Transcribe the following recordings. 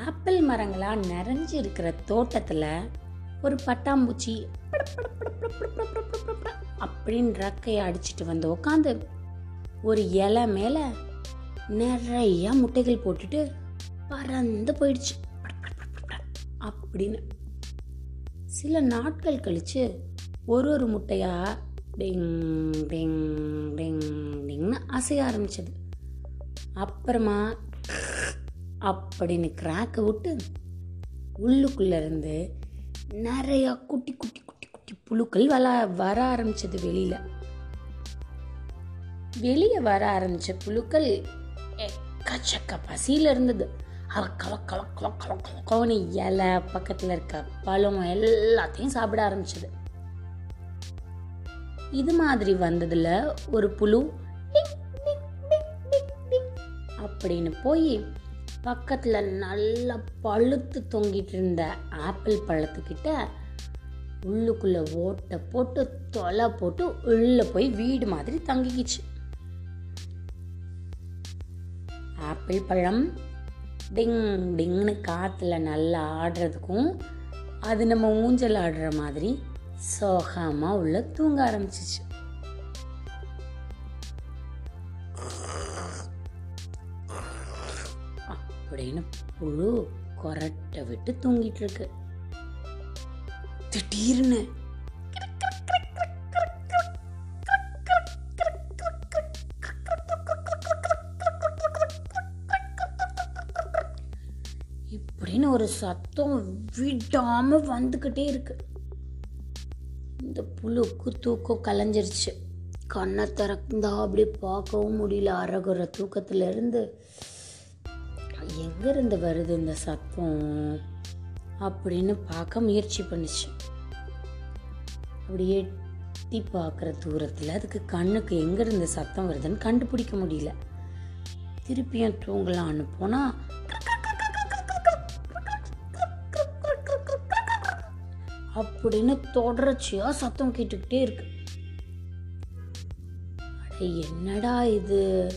Apple மரங்களாக நிறைஞ்சு இருக்கிற தோட்டத்தில் ஒரு பட்டாம்பூச்சி அப்படின்னு ரக்கையை அடிச்சிட்டு வந்து உக்காந்து ஒரு இலை மேலே நிறைய முட்டைகள் போட்டுட்டு பறந்து போயிடுச்சு அப்படின்னு சில நாட்கள் கழிச்சு ஒரு ஒரு முட்டையா டிங் டிங் டிங் டிங்னு அசைய ஆரம்பிச்சது அப்புறமா அப்படின்னு கிராக்கை விட்டு உள்ளுக்குள்ளேருந்து இருந்து குட்டி குட்டி குட்டி குட்டி புழுக்கள் வள வர ஆரம்பிச்சது வெளியில். வெளியே வர ஆரம்பித்த புழுக்கள் எக்கச்சக்க பசியில் இருந்தது. அவ கவ கவ கவ கவ கவ கவனி இலை பக்கத்தில் இருக்க பழம் எல்லாத்தையும் சாப்பிட ஆரம்பிச்சது. இது மாதிரி வந்ததில் ஒரு புழு அப்படின்னு போய் பக்கத்தில் நல்லா பழுத்து தொங்கிட்டு இருந்த ஆப்பிள் பழத்துக்கிட்ட உள்ளுக்குள்ளே ஓட்டை போட்டு தொலை போட்டு உள்ளே போய் வீடு மாதிரி தங்கிக்கிச்சு. ஆப்பிள் பழம் டிங் டிங்னு காற்றுல நல்லா ஆடுறதுக்கும் அது நம்ம ஊஞ்சல் ஆடுற மாதிரி சோகமாக உள்ள தூங்க ஆரம்பிச்சிச்சு. அப்படின்னு புழு கொரட்டை விட்டு தூங்கிட்டு இருக்கு திடீர்னு இப்படின்னு ஒரு சத்தம் விடாம வந்துகிட்டே இருக்கு. இந்த புழுக்கு தூக்கம் கலைஞ்சிருச்சு. கண்ணை திறந்தா அப்படி பார்க்கவும் முடியல. அரகுற தூக்கத்துல இருந்து எங்க இருந்து வருது இந்த சத்தம் அப்படின்னு பார்க்க முயற்சி பண்ணுச்சு. அப்படியே எட்டி பார்க்குற தூரத்தில் அதுக்கு கண்ணுக்கு எங்க இருந்து சத்தம் வருதுன்னு கண்டுபிடிக்க முடியல. திருப்பியும் தூங்கலான்னு போனா அப்படின்னு தொடர்ச்சியா சத்தம் கேட்டுக்கிட்டே இருக்கு. என்னடா இது?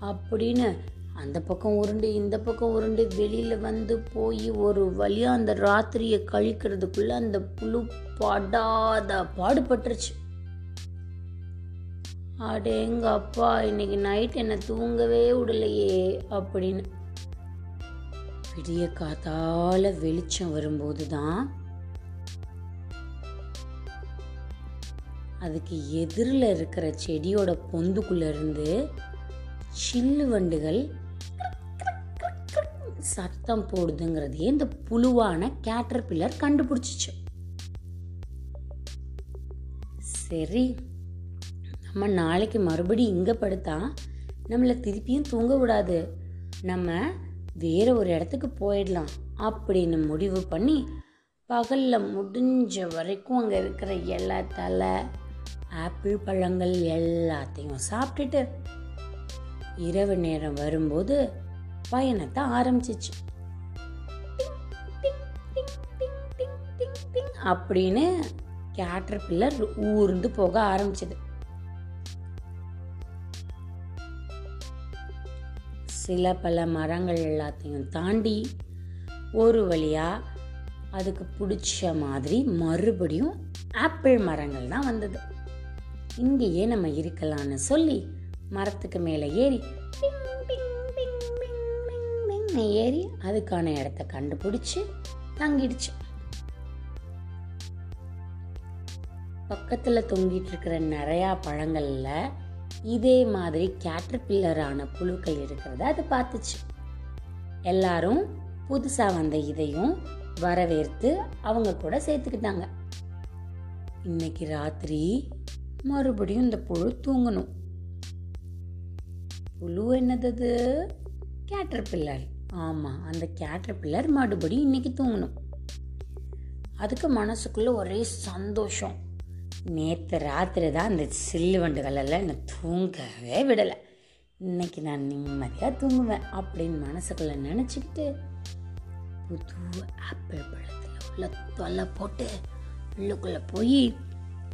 அப்படின்னு அந்த பக்கம் உருண்டு இந்த பக்கம் உருண்டு வெளியில் வந்து போய் ஒரு வழியாக அந்த ராத்திரியை கழிக்கிறதுக்குள்ளே அந்த புழு படாத பாடுபட்டுருச்சு. அடேங்க அப்பா இன்னைக்கு நைட் என்னை தூங்கவே விடலையே அப்படின்னு. விடிய காத்தால வெளிச்சம் வரும்போது தான் அதுக்கு எதிரில் இருக்கிற செடியோட பொந்துக்குள்ளேருந்து சில்லு வண்டுகள் சத்தம் போடுதுங்கிறதையே இந்த புழுவான கேட்டர் பில்லர் கண்டுபிடிச்சிச்சு? சரி நம்ம நாளைக்கு மறுபடியும் இங்கே படுத்தா நம்மளை திருப்பியும் தூங்க விடாது. நம்ம வேற ஒரு இடத்துக்கு போயிடலாம் அப்படின்னு முடிவு பண்ணி பகலில் முடிஞ்ச வரைக்கும் அங்கே இருக்கிற இலை தலை ஆப்பிள் பழங்கள் எல்லாத்தையும் சாப்பிட்டுட்டு இரவு நேரம் வரும்போது பயணத்தை ஆரம்பிச்சிச்சு. அப்படின்னு கேட்டர் பில்லர் ஊர்ந்து போக ஆரம்பிச்சது. சில பல மரங்கள் எல்லாத்தையும் தாண்டி ஒரு வழியா அதுக்கு பிடிச்ச மாதிரி மறுபடியும் ஆப்பிள் மரங்கள் தான் வந்தது. இங்கேயே நம்ம இருக்கலாம்னு சொல்லி மரத்துக்கு மேலே ஏறி டிங், டிங், டிங், ஏறி அதுக்கான இடத்த கண்டுபிடிச்சு தங்கிடுச்சு. பக்கத்தில் தொங்கிட்டு இருக்கிற நிறையா பழங்களில் இதே மாதிரி கேட்டர்பில்லரான புழுக்கள் இருக்கிறத அது பார்த்துச்சு. எல்லாரும் புதுசாக வந்த இதையும் வரவேற்று அவங்க கூட சேர்த்துக்கிட்டாங்க. இன்னைக்கு ராத்திரி மறுபடியும் இந்த புழு தூங்கணும். புழு என்னது கேட்டர்பில்லர் பில்லர் ஆமாம் அந்த கேட்டர்பில்லர் மறுபடியும் இன்னைக்கு தூங்கணும். அதுக்கு மனசுக்குள்ளே ஒரே சந்தோஷம். நேற்று ராத்திரி தான் அந்த சில்லு வண்டுகளெல்லாம் என்னை தூங்கவே விடலை. இன்னைக்கு நான் நிம்மதியாக தூங்குவேன் அப்படின்னு மனசுக்குள்ளே நினச்சிக்கிட்டு புது ஆப்பிள் பழத்தில் உள்ள தொல்லை போட்டு உள்ளுக்குள்ளே போய்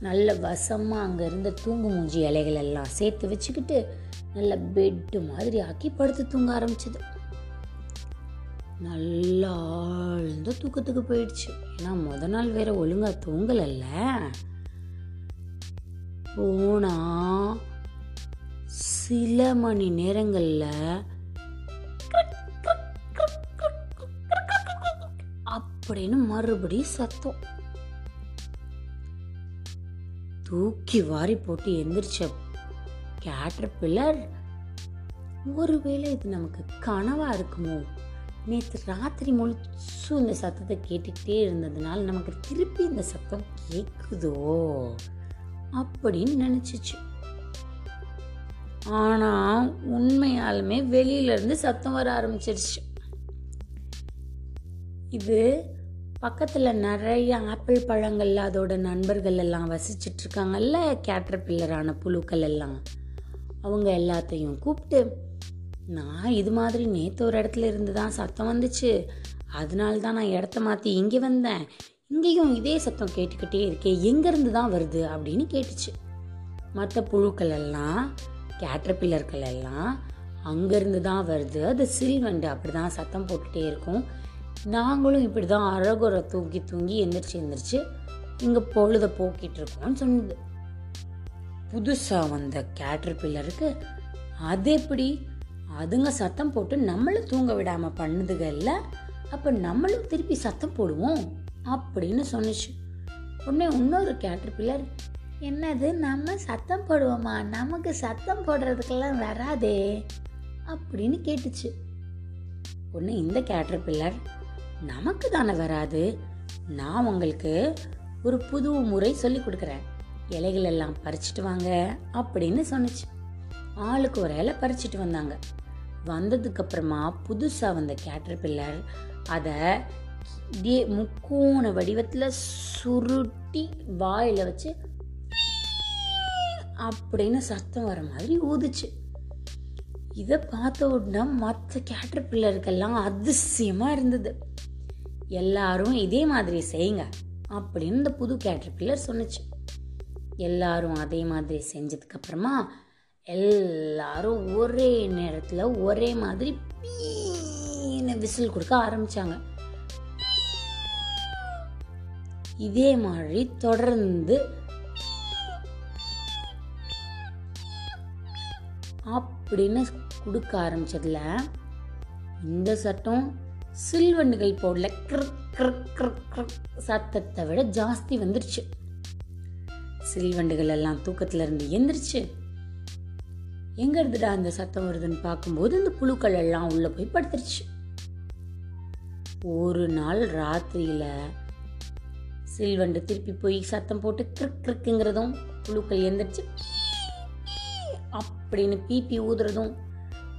நல்ல வசமாக அங்கே இருந்த தூங்கு மூஞ்சி இலைகள் எல்லாம் சேர்த்து வச்சுக்கிட்டு நல்ல பெட்டு மாதிரி ஆக்கி படுத்து தூங்க ஆரம்பிச்சது. நல்லா ஆழ்ந்த தூக்கத்துக்கு போயிடுச்சு ஏன்னா முத நாள் வேற ஒழுங்கா தூங்கலல்ல போனா சில மணி நேரங்கள்ல அப்படின்னு மறுபடியும் சத்தம் தூக்கி வாரி போட்டு எந்திரிச்ச கேட்டர் பில்லர் ஒருவேளை இது நமக்கு கனவா இருக்குமோ நேற்று ராத்திரி முழுசும் இந்த சத்தத்தை கேட்டுக்கிட்டே இருந்ததுனால நமக்கு திருப்பி இந்த சத்தம் கேட்குதோ அப்படின்னு நினச்சிச்சு. ஆனால் உண்மையாலுமே வெளியிலேருந்து சத்தம் வர ஆரம்பிச்சிருச்சு. இது பக்கத்தில் நிறைய ஆப்பிள் பழங்கள் அதோட நண்பர்கள் எல்லாம் வசிச்சிட்டு இருக்காங்கல்ல கேட்டர் பில்லரான புழுக்கள் எல்லாம். அவங்க எல்லாத்தையும் கூப்பிட்டு நான் இது மாதிரி நேற்று ஒரு இடத்துல இருந்து தான் சத்தம் வந்துச்சு. அதனால தான் நான் இடத்த மாற்றி இங்கே வந்தேன். இங்கேயும் இதே சத்தம் கேட்டுக்கிட்டே இருக்கே எங்கேருந்து தான் வருது அப்படின்னு கேட்டுச்சு. மற்ற புழுக்கள் எல்லாம் கேட்டர்பில்லர்கள் எல்லாம் அங்கேருந்து தான் வருது. அது சில்வண்டு அப்படி தான் சத்தம் போட்டுகிட்டே இருக்கும். நாங்களும் இப்படி தான் அழகுற தூங்கி தூங்கி எந்திரிச்சு எந்திரிச்சு இங்கே பொழுத போக்கிட்டு இருக்கோம்னு சொன்னது. புதுசாக வந்த கேட்டர்பில்லருக்கு அது எப்படி அதுங்க சத்தம் போட்டு நம்மளும் தூங்க விடாம பண்ணுதுகல்ல அப்போ நம்மளும் திருப்பி சத்தம் போடுவோம் அப்படின்னு சொன்னுச்சு. உடனே இன்னொரு கேட்டர்பில்லர் என்னது நம்ம சத்தம் போடுவோமா? நமக்கு சத்தம் போடுறதுக்கெல்லாம் வராதே அப்படின்னு கேட்டுச்சு. உடனே இந்த கேட்டர்பில்லர் நமக்கு தானே வராது. நான் உங்களுக்கு ஒரு புது முறை சொல்லி கொடுக்குறேன். இலைகள் எல்லாம் பறிச்சிட்டு வாங்க அப்படின்னு சொன்னுச்சு. ஆளுக்கு ஒரு இலை பறிச்சிட்டு வந்தாங்க. வந்ததுக்கு அப்புறமா புதுசா வந்த கேட்டர் பில்லர் அதை முக்கோண வடிவத்தில் சுருட்டி வாயில் வச்சு அப்படின்னு சத்தம் வர மாதிரி ஊதுச்சு. இதை பார்த்த உடனே மற்ற கேட்டர் பில்லருக்கெல்லாம் அதிசயமாக இருந்தது. எல்லாரும் இதே மாதிரி செய்யுங்க அப்படின்னு இந்த புது கேட்டர் பில்லர் சொன்னுச்சு. எல்லாரும் அதே மாதிரி செஞ்சதுக்கப்புறமா எல்லாரும் ஒரே நேரத்தில் ஒரே மாதிரி பீன்னு விசில் கொடுக்க ஆரம்பிச்சாங்க. இதே மாதிரி தொடர்ந்து அப்படின்னு கொடுக்க ஆரம்பிச்சதுல இந்த சட்டம் சில்வண்டுகள் போடல. கிரக் கிரக் கிரக் கிரக் சத்தத்தை விட ஜாஸ்தி வந்துருச்சு. சில்வண்டுகள் எல்லாம் தூக்கத்துல இருந்து எந்திரிச்சு எங்க இருந்துடா அந்த சத்தம் வருதுன்னு பார்க்கும்போது இந்த புழுக்கள் எல்லாம் உள்ள போய் படுத்துருச்சு. ஒரு நாள் ராத்திரியில சில்வண்டு திருப்பி போய் சத்தம் போட்டு கிரிக் கிரிக்குங்கிறதும் புழுக்கள் எந்திரிச்சு அப்படின்னு பீப்பி ஊதுறதும்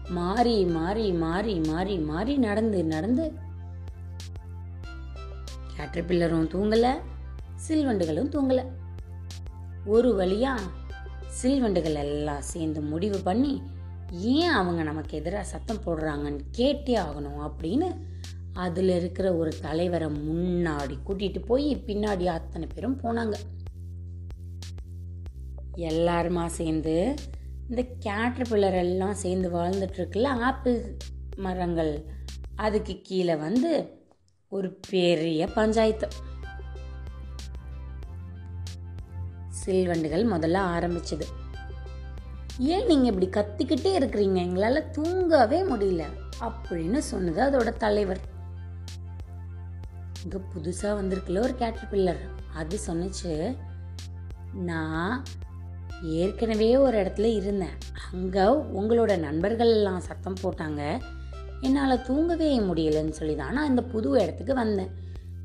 மாறி மாறி மாறி மாறி மாறி நடந்து நடந்து கேட்டர்பில்லரும் தூங்கல சில்வண்டுகளும் தூங்கல. ஒரு வழியா சில்வண்டுகள் எல்லாம் சேர்ந்து முடிவு பண்ணி ஏன் அவங்க நமக்கு எதிராக சத்தம் போடுறாங்கன்னு கேட்டே ஆகணும் அப்படின்னு அதில் இருக்கிற ஒரு தலைவரை முன்னாடி கூட்டிகிட்டு போய் பின்னாடி அத்தனை பேரும் போனாங்க. எல்லாருமா சேர்ந்து இந்த கேட்டர் எல்லாம் சேர்ந்து வாழ்ந்துட்டுருக்குல்ல ஆப்பிள் மரங்கள் அதுக்கு கீழே வந்து ஒரு பெரிய பஞ்சாயத்து. சில்வண்டுகள் முதல்ல ஆரம்பிச்சது. ஏன் நீங்க இப்படி கத்திக்கிட்டே இருக்கிறீங்க? எங்களால தூங்கவே முடியல அப்படின்னு சொன்னது அதோட தலைவர். இங்க புதுசா வந்திருக்குல்ல ஒரு கேட்டர் பில்லர் அது சொன்னிச்சு நான் ஏற்கனவே ஒரு இடத்துல இருந்தேன். அங்க உங்களோட நண்பர்கள் எல்லாம் சத்தம் போட்டாங்க. என்னால் தூங்கவே முடியலன்னு சொல்லி தான் நான் இந்த புது இடத்துக்கு வந்தேன்.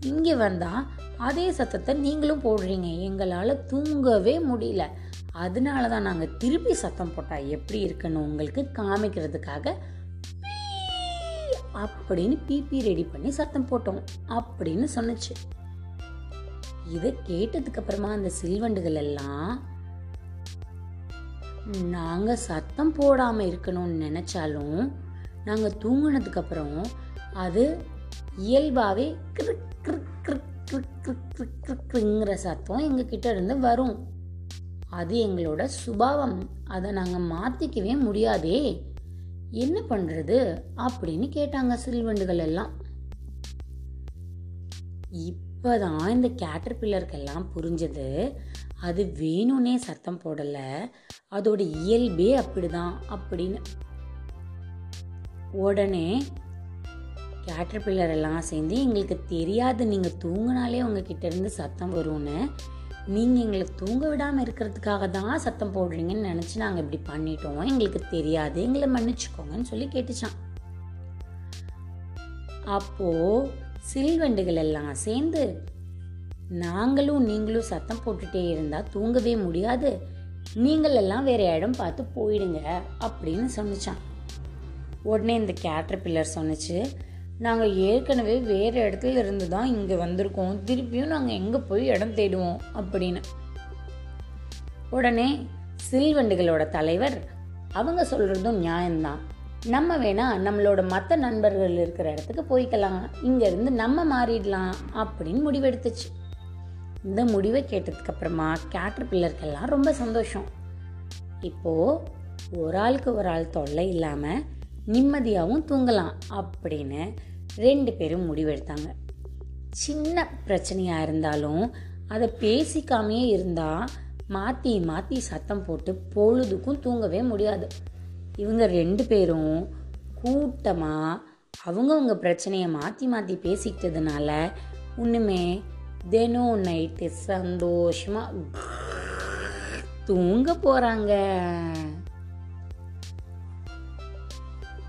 இங்கே வந்தால் அதே சத்தத்தை நீங்களும் போடுறீங்க. எங்களால் தூங்கவே முடியல. அதனால தான் நாங்கள் திருப்பி சத்தம் போட்டால் எப்படி இருக்குன்னு உங்களுக்கு காமிக்கிறதுக்காக அப்படின்னு பிபி ரெடி பண்ணி சத்தம் போட்டோம் அப்படின்னு சொன்னுச்சு. இதை கேட்டதுக்கு அப்புறமா அந்த சில்வண்டுகள் எல்லாம் நாங்கள் சத்தம் போடாமல் இருக்கணும்னு நினச்சாலும் நாங்கள் தூங்கினதுக்கப்புறம் அது இயல்பாகவே கிறுக் கிறுக் சத்தம் எங்ககிட்ட இருந்து வரும். அது எங்களோட சுபாவம். அதை நாங்கள் மாற்றிக்கவே முடியாதே. என்ன பண்ணுறது அப்படின்னு கேட்டாங்க சில்வண்டுகள் எல்லாம். இப்போ தான் இந்த கேட்டர்பில்லருக்கெல்லாம் புரிஞ்சது. அது வேணும்னே சத்தம் போடலை. அதோட இயல்பே அப்படிதான் அப்படின்னு. உடனே கேட்டர்பில்லர் எல்லாம் சேர்ந்து எங்களுக்கு தெரியாது. நீங்கள் தூங்கினாலே உங்ககிட்ட இருந்து சத்தம் வரும்னு. நீங்கள் எங்களை தூங்க விடாமல் இருக்கிறதுக்காக தான் சத்தம் போடுறீங்கன்னு நினச்சி நாங்கள் இப்படி பண்ணிட்டோம். எங்களுக்கு தெரியாது. எங்களை மன்னிச்சுக்கோங்கன்னு சொல்லி கேட்டுச்சான் அப்போது சில்வண்டுகள் எல்லாம் சேர்ந்து நாங்களும் நீங்களும் சத்தம் போட்டுட்டே இருந்தால் தூங்கவே முடியாது. நீங்கள் எல்லாம் வேற இடம் பார்த்து போயிடுங்க அப்படின்னு சொன்னிச்சான் உடனே இந்த கேட்டர் பில்லர் சொன்னிச்சு நாங்கள் ஏற்கனவே வேறு இடத்துல இருந்து தான் இங்கே வந்திருக்கோம். திருப்பியும் நாங்கள் எங்கே போய் இடம் தேடுவோம்? அப்படின்னு. உடனே சில்வண்டுகளோட தலைவர் அவங்க சொல்கிறதும் நியாயம்தான். நம்ம வேணா நம்மளோட மற்ற நண்பர்கள் இருக்கிற இடத்துக்கு போய்க்கலாம். இங்கேருந்து நம்ம மாறிடலாம் அப்படின்னு முடிவெடுத்துச்சு. இந்த முடிவை கேட்டதுக்கு அப்புறமா கேட்டர் பில்லருக்கெல்லாம் ரொம்ப சந்தோஷம். இப்போது ஒரு ஆளுக்கு ஒரு ஆள் தொல்லை இல்லாமல் நிம்மதியாகவும் தூங்கலாம் அப்படின்னு ரெண்டு பேரும் முடிவெடுத்தாங்க. சின்ன பிரச்சனையாக இருந்தாலும் அதை பேசிக்காமையே இருந்தால் மாற்றி மாற்றி சத்தம் போட்டு பொழுதுக்கும் தூங்கவே முடியாது. இவங்க ரெண்டு பேரும் கூட்டமாக அவங்கவுங்க பிரச்சனையை மாற்றி மாற்றி பேசிக்கிட்டதுனால ஒன்றுமே தினம் நைட்டு சந்தோஷமாக தூங்க போகிறாங்க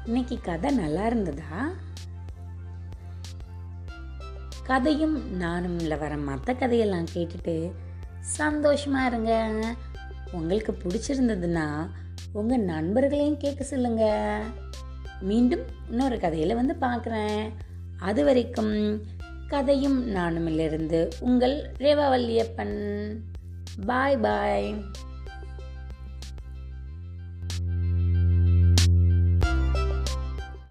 இன்னைக்கு கதை நல்லா இருந்ததா? கதையும் நானும்ல வர மற்ற கதையெல்லாம் கேட்டுட்டு சந்தோஷமாக இருங்க. உங்களுக்கு பிடிச்சிருந்ததுன்னா உங்கள் நண்பர்களையும் கேட்க சொல்லுங்க. மீண்டும் இன்னொரு கதையில் வந்து பார்க்குறேன். அது வரைக்கும் கதையும் நானுமிலிருந்து உங்கள் ரேவா வல்லியப்பன் பாய் பாய்.